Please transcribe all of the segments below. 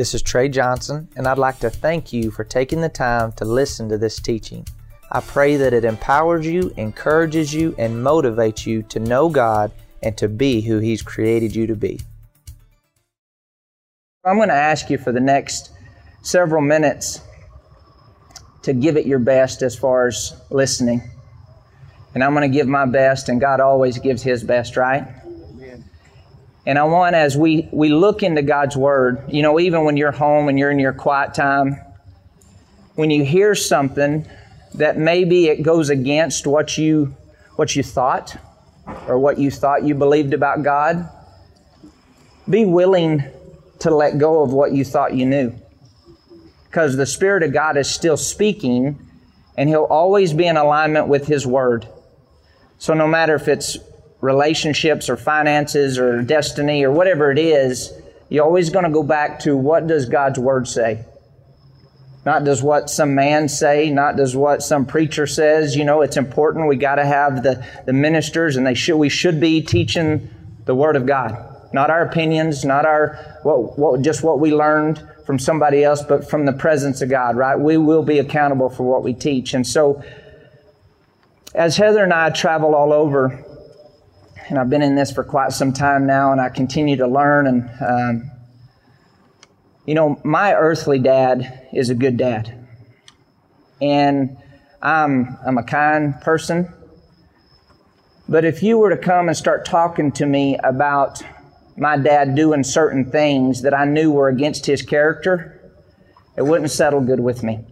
This is Trey Johnson, and I'd like to thank you for taking the time to listen to this teaching. I pray that it empowers you, encourages you, and motivates you to know God and to be who He's created you to be. I'm going to ask you for the next several minutes to give it your best as far as listening. And I'm going to give my best, and God always gives His best, right? And I want, as we, we look into God's Word, you know, even when you're home and you're in your quiet time, when you hear something that maybe it goes against what you, what you thought or what you thought you believed about God, be willing to let go of what you thought you knew. Because the Spirit of God is still speaking, and He'll always be in alignment with His Word. So no matter if it's relationships or finances or destiny or whatever it is, you're always going to go back to what does God's Word say? Not does what some man say, not does what some preacher says. You know, it's important. We got to have the, the ministers and they should, we should be teaching the Word of God. Not our opinions, not our, what, what, just what we learned from somebody else, but from the presence of God, right? We will be accountable for what we teach. And so, as Heather and I travel all over, and I've been in this for quite some time now, and I continue to learn. And, um, you know, my earthly dad is a good dad. And I'm, I'm a kind person. But if you were to come and start talking to me about my dad doing certain things that I knew were against his character, it wouldn't settle good with me.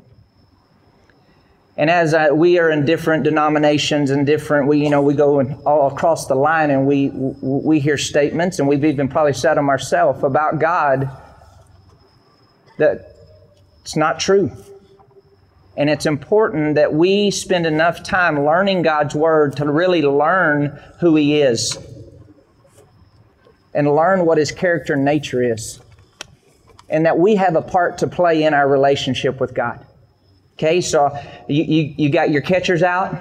And as I, we are in different denominations and different, we you know we go all across the line and we we hear statements and we've even probably said them ourselves about God that it's not true. And it's important that we spend enough time learning God's Word to really learn who He is and learn what His character and nature is. And that we have a part to play in our relationship with God. Okay, so you, you, you got your catchers out.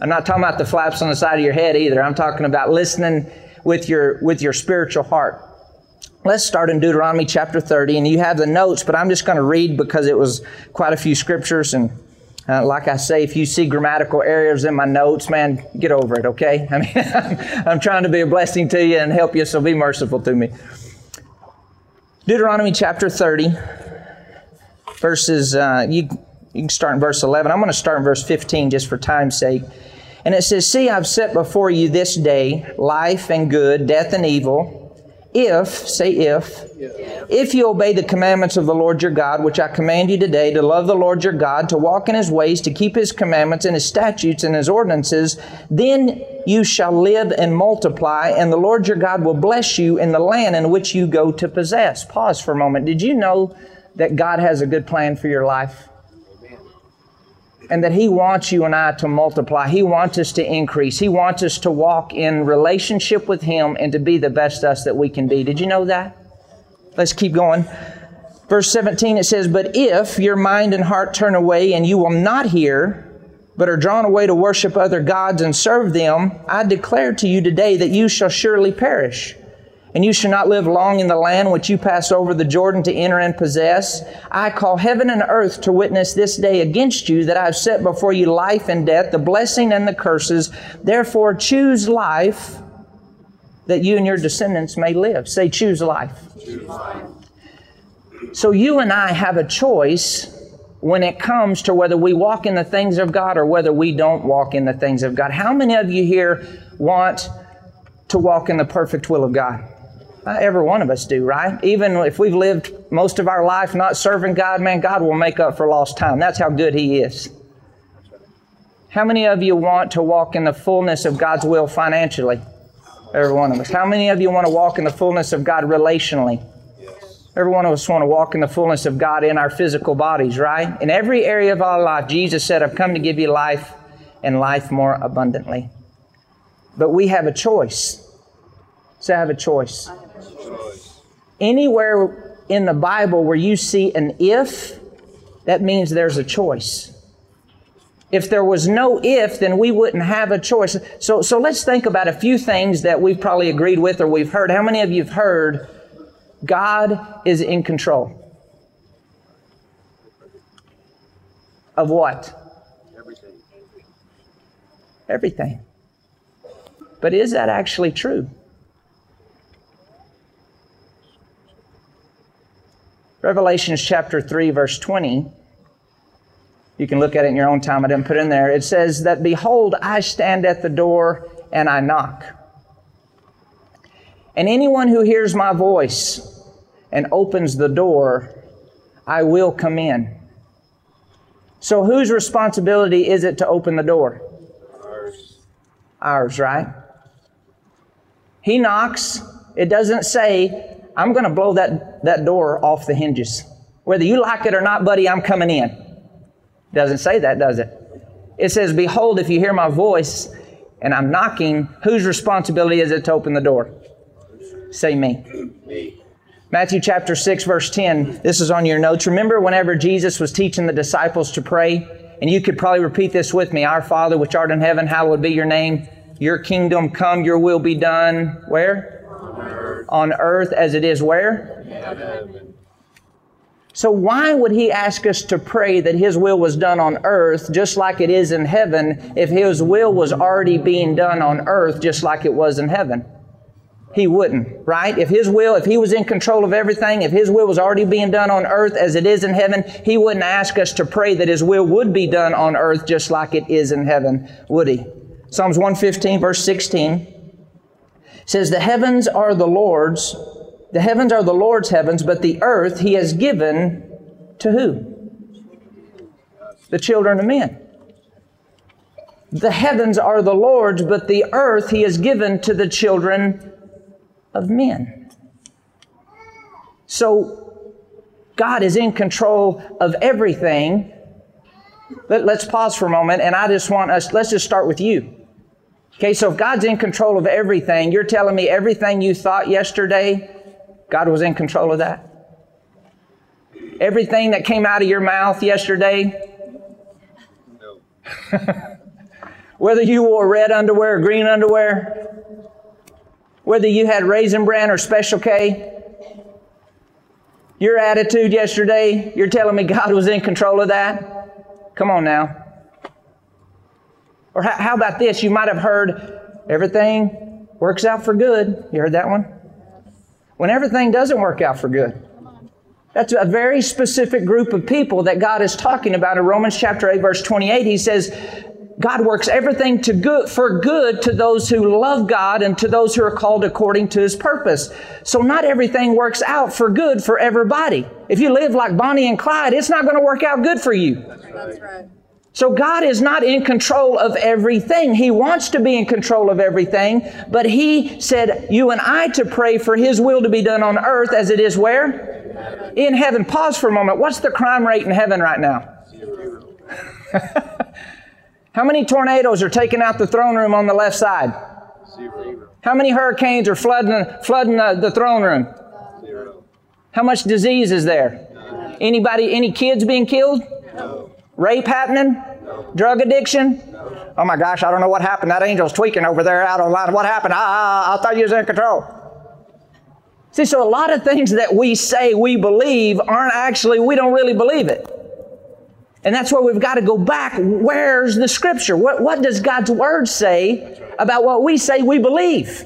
I'm not talking about the flaps on the side of your head either. I'm talking about listening with your, with your spiritual heart. Let's start in Deuteronomy chapter 30, and you have the notes, but I'm just going to read because it was quite a few scriptures. And uh, like I say, if you see grammatical errors in my notes, man, get over it, okay? I mean, I'm, I'm trying to be a blessing to you and help you, so be merciful to me. Deuteronomy chapter 30, verses, uh, you you can start in verse 11. I'm going to start in verse 15 just for time's sake. And it says, See, I've set before you this day life and good, death and evil. If, say if, if you obey the commandments of the Lord your God, which I command you today, to love the Lord your God, to walk in his ways, to keep his commandments and his statutes and his ordinances, then you shall live and multiply, and the Lord your God will bless you in the land in which you go to possess. Pause for a moment. Did you know that God has a good plan for your life? And that He wants you and I to multiply. He wants us to increase. He wants us to walk in relationship with Him and to be the best us that we can be. Did you know that? Let's keep going. Verse 17 it says, But if your mind and heart turn away and you will not hear, but are drawn away to worship other gods and serve them, I declare to you today that you shall surely perish and you shall not live long in the land which you pass over the Jordan to enter and possess. I call heaven and earth to witness this day against you that I have set before you life and death, the blessing and the curses. Therefore, choose life that you and your descendants may live. Say, choose life. Choose life. So, you and I have a choice when it comes to whether we walk in the things of God or whether we don't walk in the things of God. How many of you here want to walk in the perfect will of God? Uh, every one of us do, right? Even if we've lived most of our life not serving God, man, God will make up for lost time. That's how good He is. How many of you want to walk in the fullness of God's will financially? Every one of us. How many of you want to walk in the fullness of God relationally? Every one of us want to walk in the fullness of God in our physical bodies, right? In every area of our life, Jesus said, I've come to give you life and life more abundantly. But we have a choice. Say, I have a choice. Anywhere in the Bible where you see an if, that means there's a choice. If there was no if, then we wouldn't have a choice. So, so let's think about a few things that we've probably agreed with or we've heard. How many of you have heard God is in control? Of what? Everything. Everything. But is that actually true? Revelations chapter 3, verse 20. You can look at it in your own time. I didn't put it in there. It says that, Behold, I stand at the door and I knock. And anyone who hears my voice and opens the door, I will come in. So, whose responsibility is it to open the door? Ours. Ours, right? He knocks. It doesn't say, I'm going to blow that, that door off the hinges. Whether you like it or not, buddy, I'm coming in. Doesn't say that, does it? It says, Behold, if you hear my voice and I'm knocking, whose responsibility is it to open the door? Say me. Me. Matthew chapter 6, verse 10. This is on your notes. Remember whenever Jesus was teaching the disciples to pray? And you could probably repeat this with me Our Father, which art in heaven, hallowed be your name. Your kingdom come, your will be done. Where? On earth. On earth as it is where? Heaven. So, why would he ask us to pray that his will was done on earth just like it is in heaven if his will was already being done on earth just like it was in heaven? He wouldn't, right? If his will, if he was in control of everything, if his will was already being done on earth as it is in heaven, he wouldn't ask us to pray that his will would be done on earth just like it is in heaven, would he? Psalms 115, verse 16 says, The heavens are the Lord's, the heavens are the Lord's heavens, but the earth he has given to who? The children of men. The heavens are the Lord's, but the earth he has given to the children of men. So, God is in control of everything. Let, us pause for a moment, and I just want us, let's just start with you. Okay, so if God's in control of everything, you're telling me everything you thought yesterday, God was in control of that? Everything that came out of your mouth yesterday, No. whether you wore red underwear or green underwear, whether you had raisin bran or special K, your attitude yesterday, you're telling me God was in control of that? Come on now. Or how, about this? You might have heard everything works out for good. You heard that one? When everything doesn't work out for good. That's a very specific group of people that God is talking about in Romans chapter 8 verse 28. He says, God works everything to good, for good to those who love God and to those who are called according to His purpose. So not everything works out for good for everybody. If you live like Bonnie and Clyde, it's not going to work out good for you. That's right. So God is not in control of everything. He wants to be in control of everything, but He said you and I to pray for His will to be done on earth as it is where? In heaven. Pause for a moment. What's the crime rate in heaven right now? How many tornadoes are taking out the throne room on the left side? Zero. How many hurricanes are flooding, flooding the, the throne room? Zero. How much disease is there? Anybody, any kids being killed? No. Rape happening? Drug addiction? Oh my gosh, I don't know what happened. That angel's tweaking over there out of line. What happened? Ah, I thought you was in control. See, so a lot of things that we say we believe aren't actually, we don't really believe it. And that's where we've got to go back. Where's the scripture? What, what does God's word say about what we say we believe?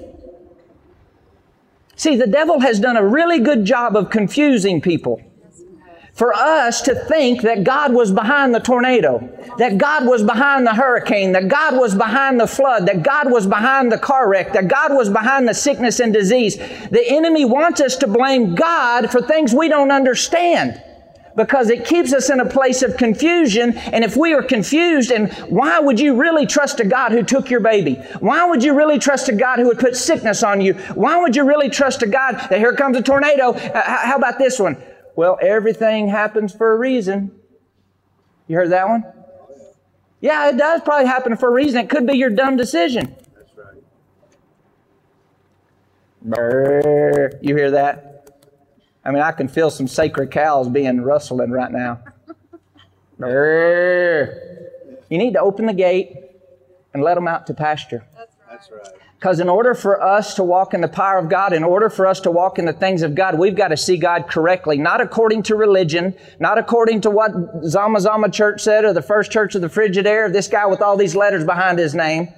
See, the devil has done a really good job of confusing people for us to think that God was behind the tornado, that God was behind the hurricane, that God was behind the flood, that God was behind the car wreck, that God was behind the sickness and disease. The enemy wants us to blame God for things we don't understand because it keeps us in a place of confusion. And if we are confused, and why would you really trust a God who took your baby? Why would you really trust a God who would put sickness on you? Why would you really trust a God that here comes a tornado? Uh, how about this one? Well, everything happens for a reason. You heard that one? Yeah, it does probably happen for a reason. It could be your dumb decision. That's right. You hear that? I mean, I can feel some sacred cows being rustling right now. You need to open the gate and let them out to pasture. That's Right. Because in order for us to walk in the power of God, in order for us to walk in the things of God, we've got to see God correctly, not according to religion, not according to what Zama Zama Church said or the First Church of the Frigid Frigidaire, this guy with all these letters behind his name.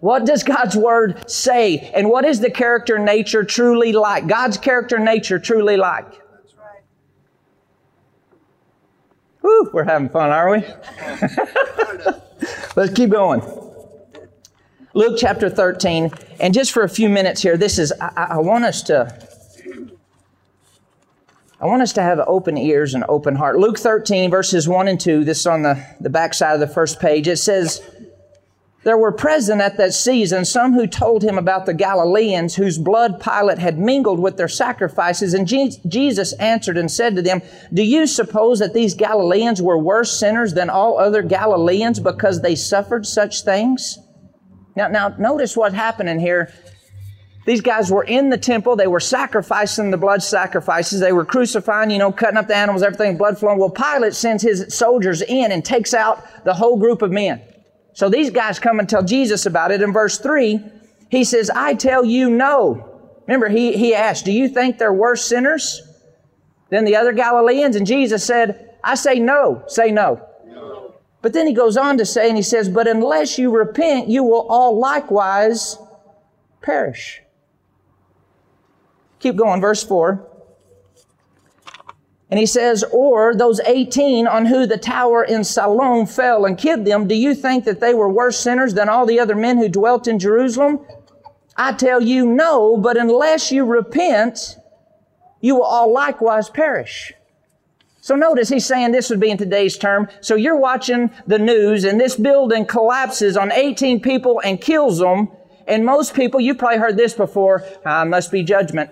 What does God's Word say? And what is the character nature truly like? God's character nature truly like? That's right. Woo, we're having fun, are we? Let's keep going. Luke chapter 13, and just for a few minutes here, this is, I, I want us to, I want us to have open ears and open heart. Luke 13, verses 1 and 2, this is on the, the back side of the first page. It says, there were present at that season some who told him about the Galileans whose blood Pilate had mingled with their sacrifices. And Je- Jesus answered and said to them, Do you suppose that these Galileans were worse sinners than all other Galileans because they suffered such things? Now, now notice what's happening here. These guys were in the temple. They were sacrificing the blood sacrifices. They were crucifying, you know, cutting up the animals, everything, blood flowing. Well, Pilate sends his soldiers in and takes out the whole group of men. So these guys come and tell Jesus about it. In verse 3, he says, I tell you no. Remember, he, he asked, Do you think they're worse sinners than the other Galileans? And Jesus said, I say no. Say no. But then he goes on to say, and he says, But unless you repent, you will all likewise perish. Keep going, verse 4. And he says, Or those 18 on who the tower in Siloam fell and killed them, do you think that they were worse sinners than all the other men who dwelt in Jerusalem? I tell you, no, but unless you repent, you will all likewise perish. So notice he's saying this would be in today's term. So you're watching the news and this building collapses on 18 people and kills them. And most people, you've probably heard this before, uh, must be judgment.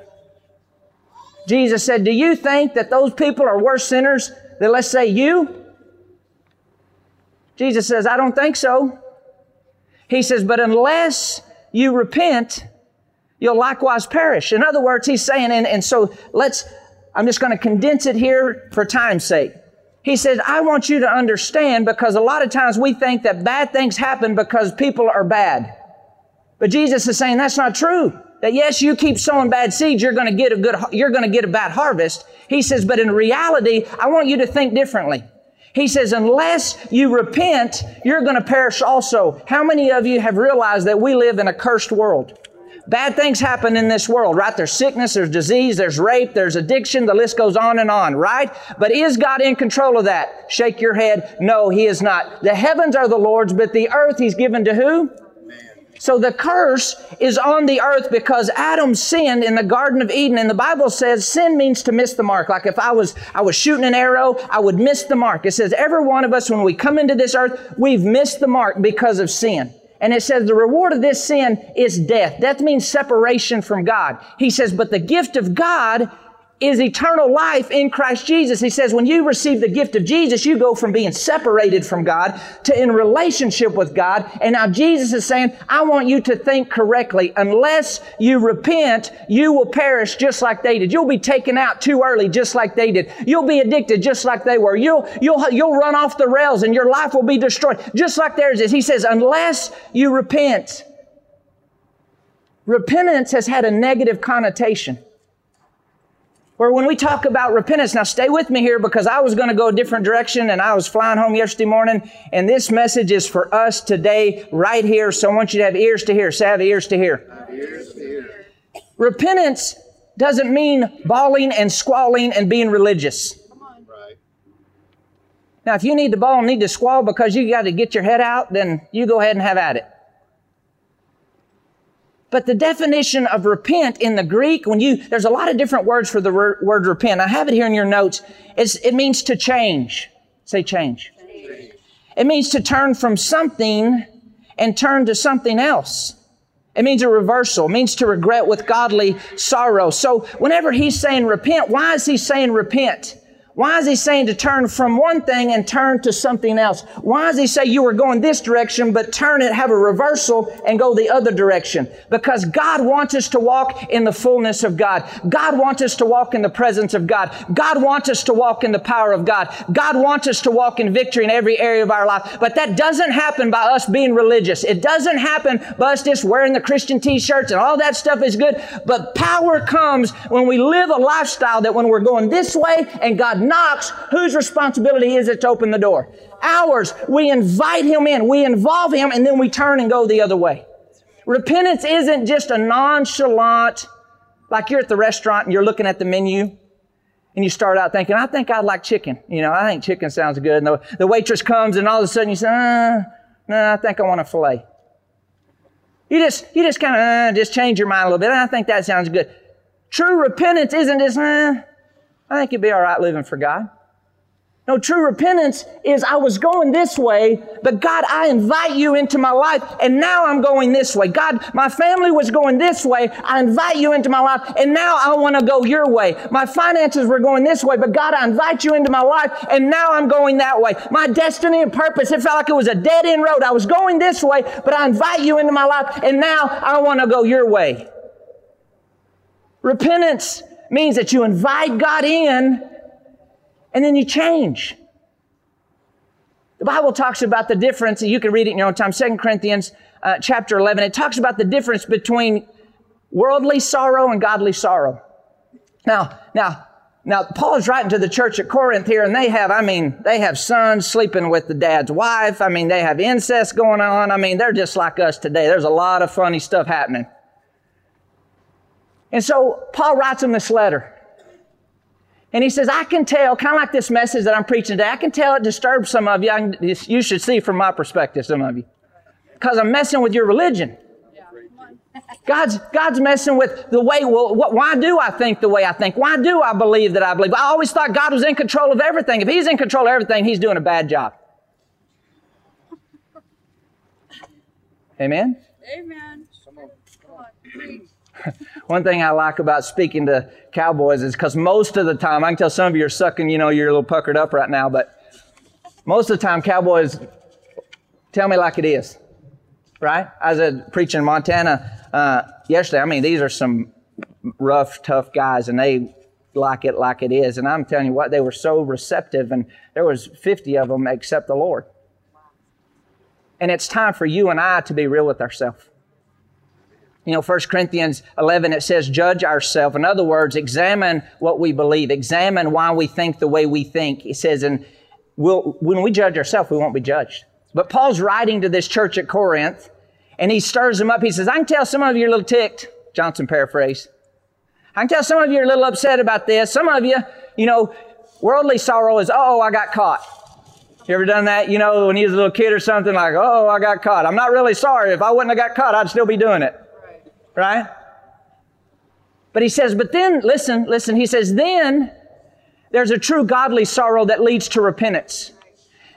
Jesus said, Do you think that those people are worse sinners than, let's say, you? Jesus says, I don't think so. He says, But unless you repent, you'll likewise perish. In other words, he's saying, and, and so let's, I'm just going to condense it here for time's sake. He says, I want you to understand because a lot of times we think that bad things happen because people are bad. But Jesus is saying that's not true. That yes, you keep sowing bad seeds, you're going to get a good, you're going to get a bad harvest. He says, but in reality, I want you to think differently. He says, unless you repent, you're going to perish also. How many of you have realized that we live in a cursed world? Bad things happen in this world, right? There's sickness, there's disease, there's rape, there's addiction, the list goes on and on, right? But is God in control of that? Shake your head. No, He is not. The heavens are the Lord's, but the earth He's given to who? Man. So the curse is on the earth because Adam sinned in the Garden of Eden. And the Bible says sin means to miss the mark. Like if I was, I was shooting an arrow, I would miss the mark. It says every one of us, when we come into this earth, we've missed the mark because of sin. And it says the reward of this sin is death. Death means separation from God. He says, but the gift of God is eternal life in Christ Jesus. He says, when you receive the gift of Jesus, you go from being separated from God to in relationship with God. And now Jesus is saying, I want you to think correctly. Unless you repent, you will perish just like they did. You'll be taken out too early just like they did. You'll be addicted just like they were. You'll, you'll, you'll run off the rails and your life will be destroyed just like theirs is. He says, unless you repent. Repentance has had a negative connotation. Where when we talk about repentance, now stay with me here because I was going to go a different direction and I was flying home yesterday morning and this message is for us today right here. So I want you to have ears to hear. Say, have ears to hear. Ears to hear. Repentance doesn't mean bawling and squalling and being religious. Right. Now, if you need to bawl and need to squall because you got to get your head out, then you go ahead and have at it. But the definition of repent in the Greek, when you, there's a lot of different words for the word, word repent. I have it here in your notes. It's, it means to change. Say change. It means to turn from something and turn to something else. It means a reversal. It means to regret with godly sorrow. So whenever he's saying repent, why is he saying repent? Why is he saying to turn from one thing and turn to something else? Why does he say you were going this direction, but turn it, have a reversal and go the other direction? Because God wants us to walk in the fullness of God. God wants us to walk in the presence of God. God wants us to walk in the power of God. God wants us to walk in victory in every area of our life. But that doesn't happen by us being religious. It doesn't happen by us just wearing the Christian t-shirts and all that stuff is good. But power comes when we live a lifestyle that when we're going this way and God knocks, whose responsibility is it to open the door? Ours. We invite Him in, we involve Him, and then we turn and go the other way. Repentance isn't just a nonchalant, like you're at the restaurant and you're looking at the menu and you start out thinking, I think I'd like chicken. You know, I think chicken sounds good. And the, the waitress comes and all of a sudden you say, uh, no, I think I want a filet. You just, you just kind of uh, just change your mind a little bit. I think that sounds good. True repentance isn't just, uh, I think it'd be all right living for God. No, true repentance is I was going this way, but God, I invite you into my life, and now I'm going this way. God, my family was going this way. I invite you into my life, and now I want to go your way. My finances were going this way, but God, I invite you into my life, and now I'm going that way. My destiny and purpose, it felt like it was a dead end road. I was going this way, but I invite you into my life, and now I want to go your way. Repentance means that you invite God in and then you change. The Bible talks about the difference, you can read it in your own time, Second Corinthians uh, chapter 11. It talks about the difference between worldly sorrow and godly sorrow. Now, now, now, Paul is writing to the church at Corinth here, and they have, I mean, they have sons sleeping with the dad's wife. I mean, they have incest going on. I mean, they're just like us today. There's a lot of funny stuff happening. And so Paul writes him this letter. And he says, I can tell, kind of like this message that I'm preaching today, I can tell it disturbs some of you. Can, you should see from my perspective, some of you. Because I'm messing with your religion. God's, God's messing with the way, well, what, why do I think the way I think? Why do I believe that I believe? I always thought God was in control of everything. If He's in control of everything, He's doing a bad job. Amen? Amen. Come on. Come on. One thing I like about speaking to cowboys is because most of the time, I can tell some of you are sucking, you know, you're a little puckered up right now, but most of the time, cowboys tell me like it is, right? I was preaching in Montana uh, yesterday. I mean, these are some rough, tough guys, and they like it like it is. And I'm telling you what, they were so receptive, and there was 50 of them except the Lord. And it's time for you and I to be real with ourselves. You know, 1 Corinthians 11, it says, judge ourselves. In other words, examine what we believe. Examine why we think the way we think. He says, and we'll, when we judge ourselves, we won't be judged. But Paul's writing to this church at Corinth, and he stirs them up. He says, I can tell some of you are a little ticked. Johnson paraphrase. I can tell some of you are a little upset about this. Some of you, you know, worldly sorrow is, oh, I got caught. You ever done that? You know, when you was a little kid or something, like, oh, I got caught. I'm not really sorry. If I wouldn't have got caught, I'd still be doing it right? But he says, but then, listen, listen, he says, then there's a true godly sorrow that leads to repentance.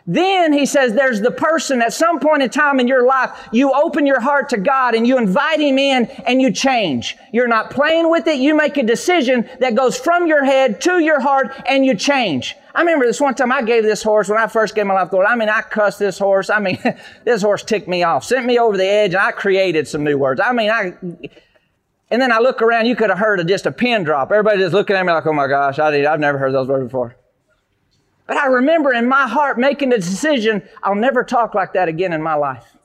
Then he says there's the person at some point in time in your life, you open your heart to God and you invite him in and you change. You're not playing with it. You make a decision that goes from your head to your heart and you change. I remember this one time I gave this horse when I first gave my life to Lord. I mean, I cussed this horse. I mean, this horse ticked me off, sent me over the edge, and I created some new words. I mean, I, and then I look around, you could have heard a, just a pin drop. Everybody just looking at me like, oh my gosh, I did, I've never heard those words before. But I remember in my heart making the decision, I'll never talk like that again in my life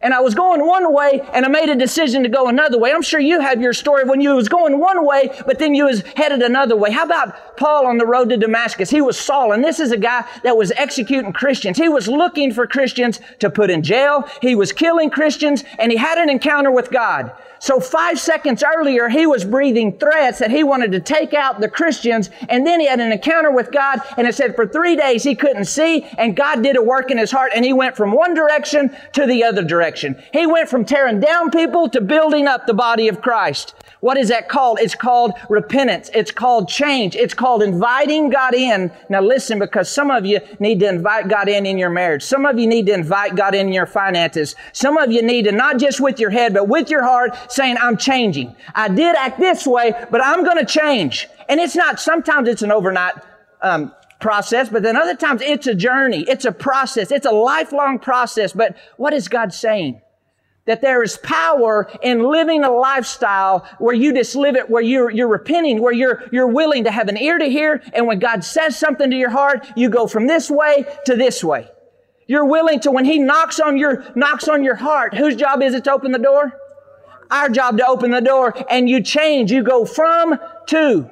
and I was going one way and I made a decision to go another way. I'm sure you have your story when you was going one way, but then you was headed another way. How about Paul on the road to Damascus? He was Saul, and this is a guy that was executing Christians. He was looking for Christians to put in jail. He was killing Christians, and he had an encounter with God. So five seconds earlier, he was breathing threats that he wanted to take out the Christians. And then he had an encounter with God. And it said for three days he couldn't see. And God did a work in his heart. And he went from one direction to the other direction. He went from tearing down people to building up the body of Christ. What is that called? It's called repentance. It's called change. It's called inviting God in. Now listen, because some of you need to invite God in in your marriage. Some of you need to invite God in your finances. Some of you need to not just with your head, but with your heart saying, I'm changing. I did act this way, but I'm going to change. And it's not, sometimes it's an overnight um, process, but then other times it's a journey. It's a process. It's a lifelong process. But what is God saying? That there is power in living a lifestyle where you just live it, where you're, you're repenting, where you're, you're willing to have an ear to hear. And when God says something to your heart, you go from this way to this way. You're willing to, when He knocks on your, knocks on your heart, whose job is it to open the door? Our job to open the door and you change. You go from to.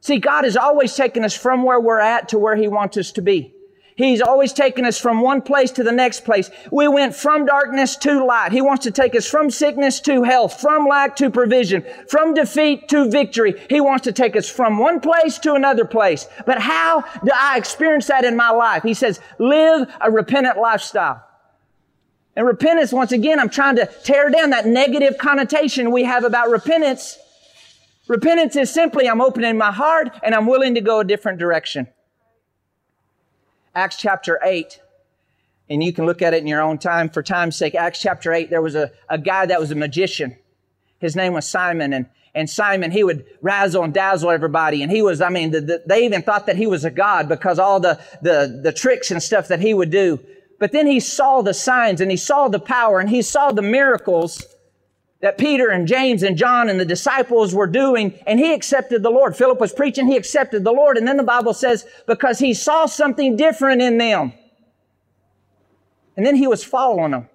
See, God is always taking us from where we're at to where He wants us to be. He's always taken us from one place to the next place. We went from darkness to light. He wants to take us from sickness to health, from lack to provision, from defeat to victory. He wants to take us from one place to another place. But how do I experience that in my life? He says, live a repentant lifestyle. And repentance, once again, I'm trying to tear down that negative connotation we have about repentance. Repentance is simply I'm opening my heart and I'm willing to go a different direction. Acts chapter 8, and you can look at it in your own time for time's sake. Acts chapter 8, there was a, a guy that was a magician. His name was Simon, and, and Simon, he would razzle and dazzle everybody. And he was, I mean, the, the, they even thought that he was a god because all the, the, the tricks and stuff that he would do. But then he saw the signs and he saw the power and he saw the miracles that Peter and James and John and the disciples were doing, and he accepted the Lord. Philip was preaching, he accepted the Lord, and then the Bible says, because he saw something different in them. And then he was following them.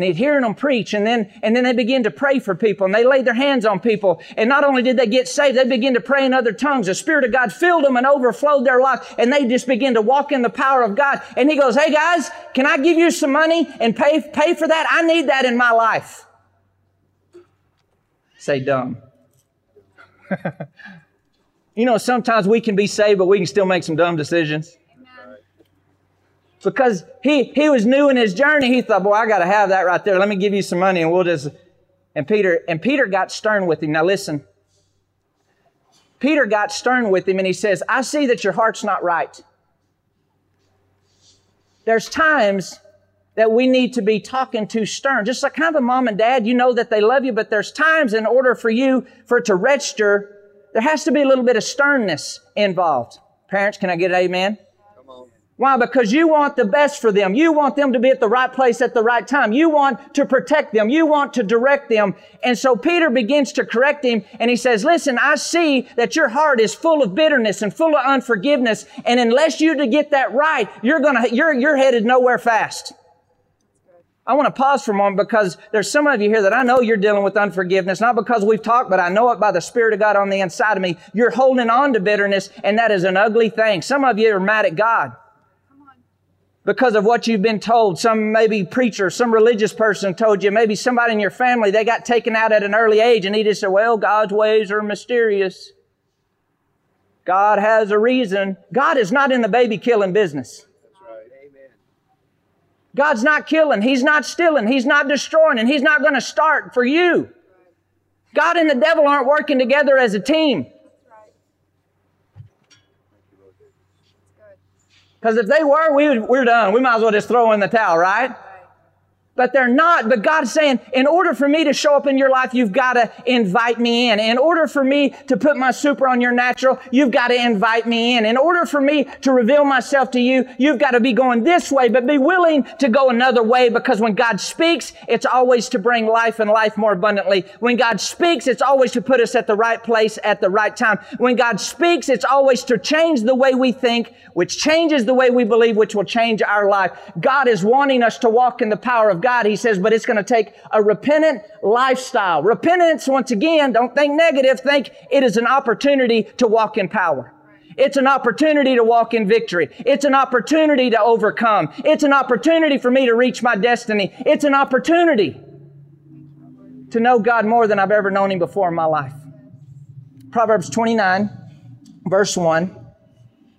And he'd hearing them preach, and then, and then they began to pray for people, and they laid their hands on people. And not only did they get saved, they began to pray in other tongues. The Spirit of God filled them and overflowed their life, and they just began to walk in the power of God. And he goes, Hey guys, can I give you some money and pay, pay for that? I need that in my life. Say dumb. you know, sometimes we can be saved, but we can still make some dumb decisions. Because he, he was new in his journey. He thought, boy, I got to have that right there. Let me give you some money and we'll just. And Peter, and Peter got stern with him. Now listen. Peter got stern with him and he says, I see that your heart's not right. There's times that we need to be talking to stern. Just like kind of a mom and dad, you know that they love you, but there's times in order for you, for it to register, there has to be a little bit of sternness involved. Parents, can I get an amen? Why? Because you want the best for them. You want them to be at the right place at the right time. You want to protect them. You want to direct them. And so Peter begins to correct him and he says, listen, I see that your heart is full of bitterness and full of unforgiveness. And unless you to get that right, you're gonna, you're, you're headed nowhere fast. I want to pause for a moment because there's some of you here that I know you're dealing with unforgiveness, not because we've talked, but I know it by the Spirit of God on the inside of me. You're holding on to bitterness, and that is an ugly thing. Some of you are mad at God because of what you've been told. Some maybe preacher, some religious person told you, maybe somebody in your family, they got taken out at an early age and he just said, well, God's ways are mysterious. God has a reason. God is not in the baby killing business. God's not killing. He's not stealing. He's not destroying. And He's not going to start for you. God and the devil aren't working together as a team. Because if they were, we we're done. We might as well just throw in the towel, right? But they're not. But God's saying, in order for me to show up in your life, you've got to invite me in. In order for me to put my super on your natural, you've got to invite me in. In order for me to reveal myself to you, you've got to be going this way, but be willing to go another way because when God speaks, it's always to bring life and life more abundantly. When God speaks, it's always to put us at the right place at the right time. When God speaks, it's always to change the way we think, which changes the way we believe, which will change our life. God is wanting us to walk in the power of God. God. He says, but it's going to take a repentant lifestyle. Repentance, once again, don't think negative. Think it is an opportunity to walk in power. It's an opportunity to walk in victory. It's an opportunity to overcome. It's an opportunity for me to reach my destiny. It's an opportunity to know God more than I've ever known Him before in my life. Proverbs 29, verse 1.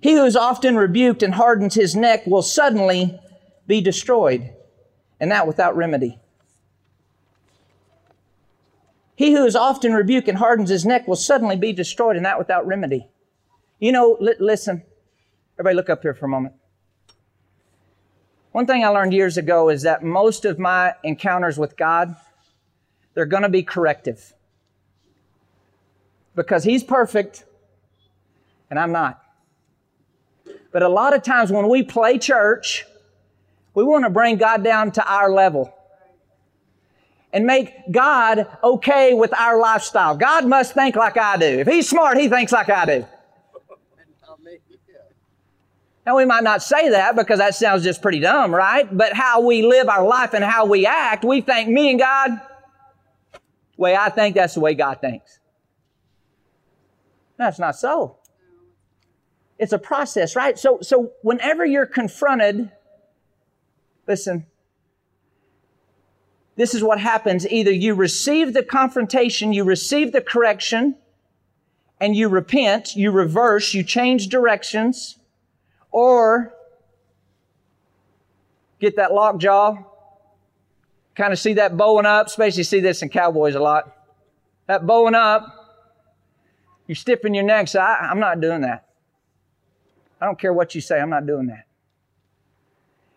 He who is often rebuked and hardens his neck will suddenly be destroyed and that without remedy. He who is often rebuked and hardens his neck will suddenly be destroyed, and that without remedy. You know, li- listen, everybody look up here for a moment. One thing I learned years ago is that most of my encounters with God, they're going to be corrective. Because He's perfect and I'm not. But a lot of times when we play church, we want to bring God down to our level and make God okay with our lifestyle. God must think like I do. If He's smart, He thinks like I do. Now, we might not say that because that sounds just pretty dumb, right? But how we live our life and how we act, we think me and God, the way I think, that's the way God thinks. That's not so. It's a process, right? So, so whenever you're confronted, listen, this is what happens. Either you receive the confrontation, you receive the correction, and you repent, you reverse, you change directions, or get that lockjaw, kind of see that bowing up, especially see this in cowboys a lot. That bowing up, you stiffen your neck, so I, I'm not doing that. I don't care what you say, I'm not doing that.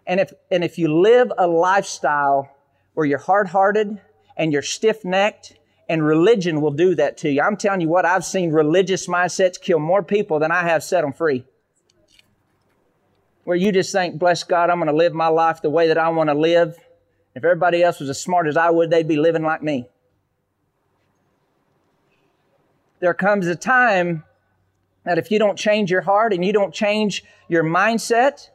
And if, and if you live a lifestyle where you're hard hearted and you're stiff necked, and religion will do that to you. I'm telling you what, I've seen religious mindsets kill more people than I have set them free. Where you just think, bless God, I'm going to live my life the way that I want to live. If everybody else was as smart as I would, they'd be living like me. There comes a time that if you don't change your heart and you don't change your mindset,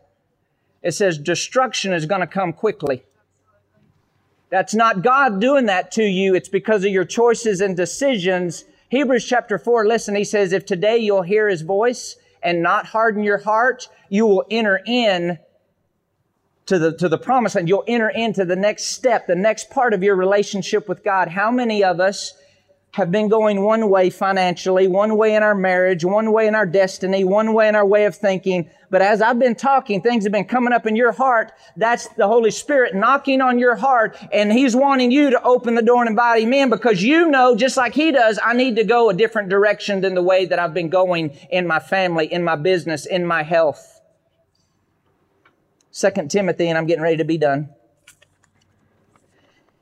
it says destruction is going to come quickly. That's not God doing that to you. It's because of your choices and decisions. Hebrews chapter 4, listen, he says, if today you'll hear his voice and not harden your heart, you will enter in to the, to the promise and you'll enter into the next step, the next part of your relationship with God. How many of us have been going one way financially, one way in our marriage, one way in our destiny, one way in our way of thinking. But as I've been talking, things have been coming up in your heart. That's the Holy Spirit knocking on your heart and He's wanting you to open the door and invite Him in because you know, just like He does, I need to go a different direction than the way that I've been going in my family, in my business, in my health. Second Timothy, and I'm getting ready to be done.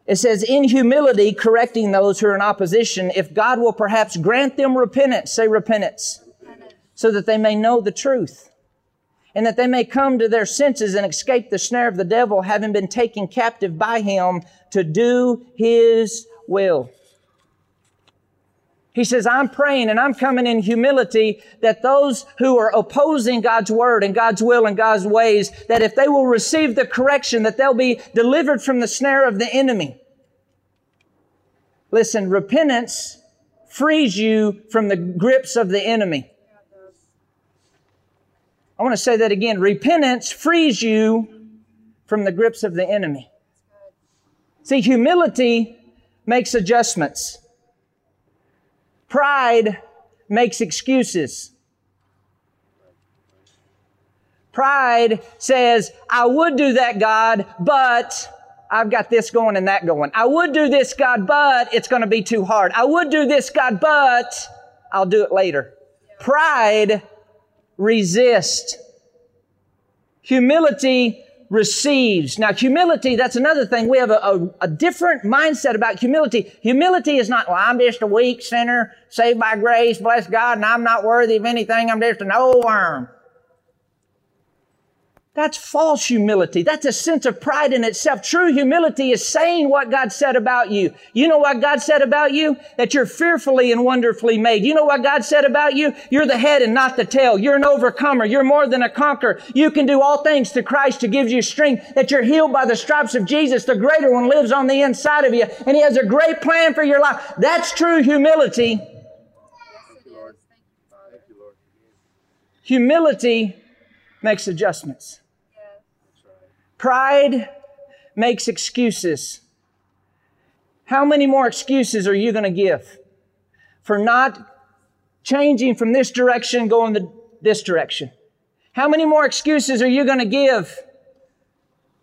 It says, in humility, correcting those who are in opposition, if God will perhaps grant them repentance, say repentance, so that they may know the truth, and that they may come to their senses and escape the snare of the devil, having been taken captive by him to do his will. He says, I'm praying and I'm coming in humility that those who are opposing God's word and God's will and God's ways, that if they will receive the correction, that they'll be delivered from the snare of the enemy. Listen, repentance frees you from the grips of the enemy. I want to say that again. Repentance frees you from the grips of the enemy. See, humility makes adjustments. Pride makes excuses. Pride says, I would do that, God, but I've got this going and that going. I would do this, God, but it's going to be too hard. I would do this, God, but I'll do it later. Pride resists. Humility receives. Now, humility, that's another thing. We have a, a, a, different mindset about humility. Humility is not, well, I'm just a weak sinner, saved by grace, bless God, and I'm not worthy of anything. I'm just an old worm. That's false humility. That's a sense of pride in itself. True humility is saying what God said about you. You know what God said about you? That you're fearfully and wonderfully made. You know what God said about you? You're the head and not the tail. You're an overcomer. You're more than a conqueror. You can do all things to Christ who gives you strength. That you're healed by the stripes of Jesus. The greater one lives on the inside of you and he has a great plan for your life. That's true humility. Humility makes adjustments. Pride makes excuses. How many more excuses are you going to give for not changing from this direction, going the, this direction? How many more excuses are you going to give?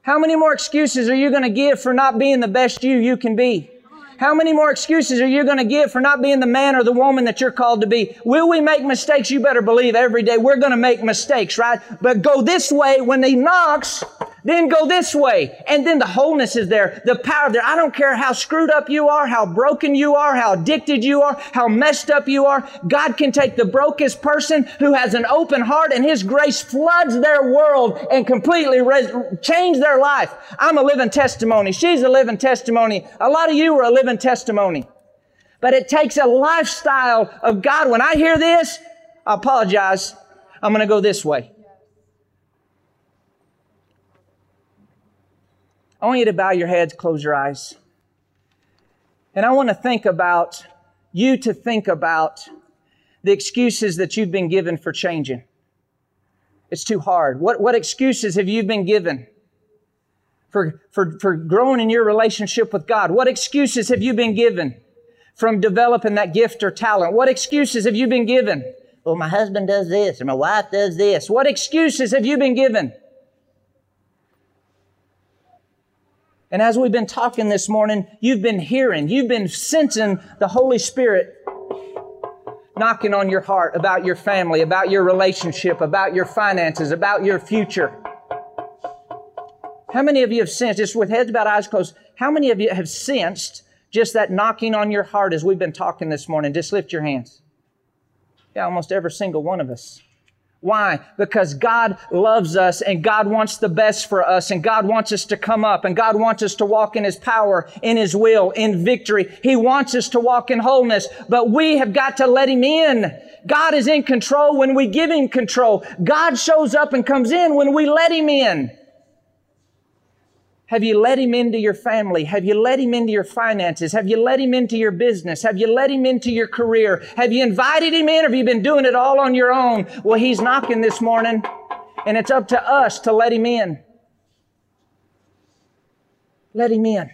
How many more excuses are you going to give for not being the best you you can be? How many more excuses are you going to give for not being the man or the woman that you're called to be? Will we make mistakes? You better believe every day we're going to make mistakes, right? But go this way when he knocks, Then go this way. And then the wholeness is there. The power there. I don't care how screwed up you are, how broken you are, how addicted you are, how messed up you are. God can take the brokest person who has an open heart and His grace floods their world and completely res- change their life. I'm a living testimony. She's a living testimony. A lot of you are a living testimony. But it takes a lifestyle of God. When I hear this, I apologize. I'm going to go this way. I want you to bow your heads, close your eyes. And I want to think about you to think about the excuses that you've been given for changing. It's too hard. What, what excuses have you been given for, for, for growing in your relationship with God? What excuses have you been given from developing that gift or talent? What excuses have you been given? Well, my husband does this or my wife does this. What excuses have you been given? And as we've been talking this morning, you've been hearing, you've been sensing the Holy Spirit knocking on your heart about your family, about your relationship, about your finances, about your future. How many of you have sensed, just with heads bowed, eyes closed, how many of you have sensed just that knocking on your heart as we've been talking this morning? Just lift your hands. Yeah, almost every single one of us. Why? Because God loves us and God wants the best for us and God wants us to come up and God wants us to walk in His power, in His will, in victory. He wants us to walk in wholeness, but we have got to let Him in. God is in control when we give Him control. God shows up and comes in when we let Him in. Have you let him into your family? Have you let him into your finances? Have you let him into your business? Have you let him into your career? Have you invited him in or have you been doing it all on your own? Well, he's knocking this morning and it's up to us to let him in. Let him in.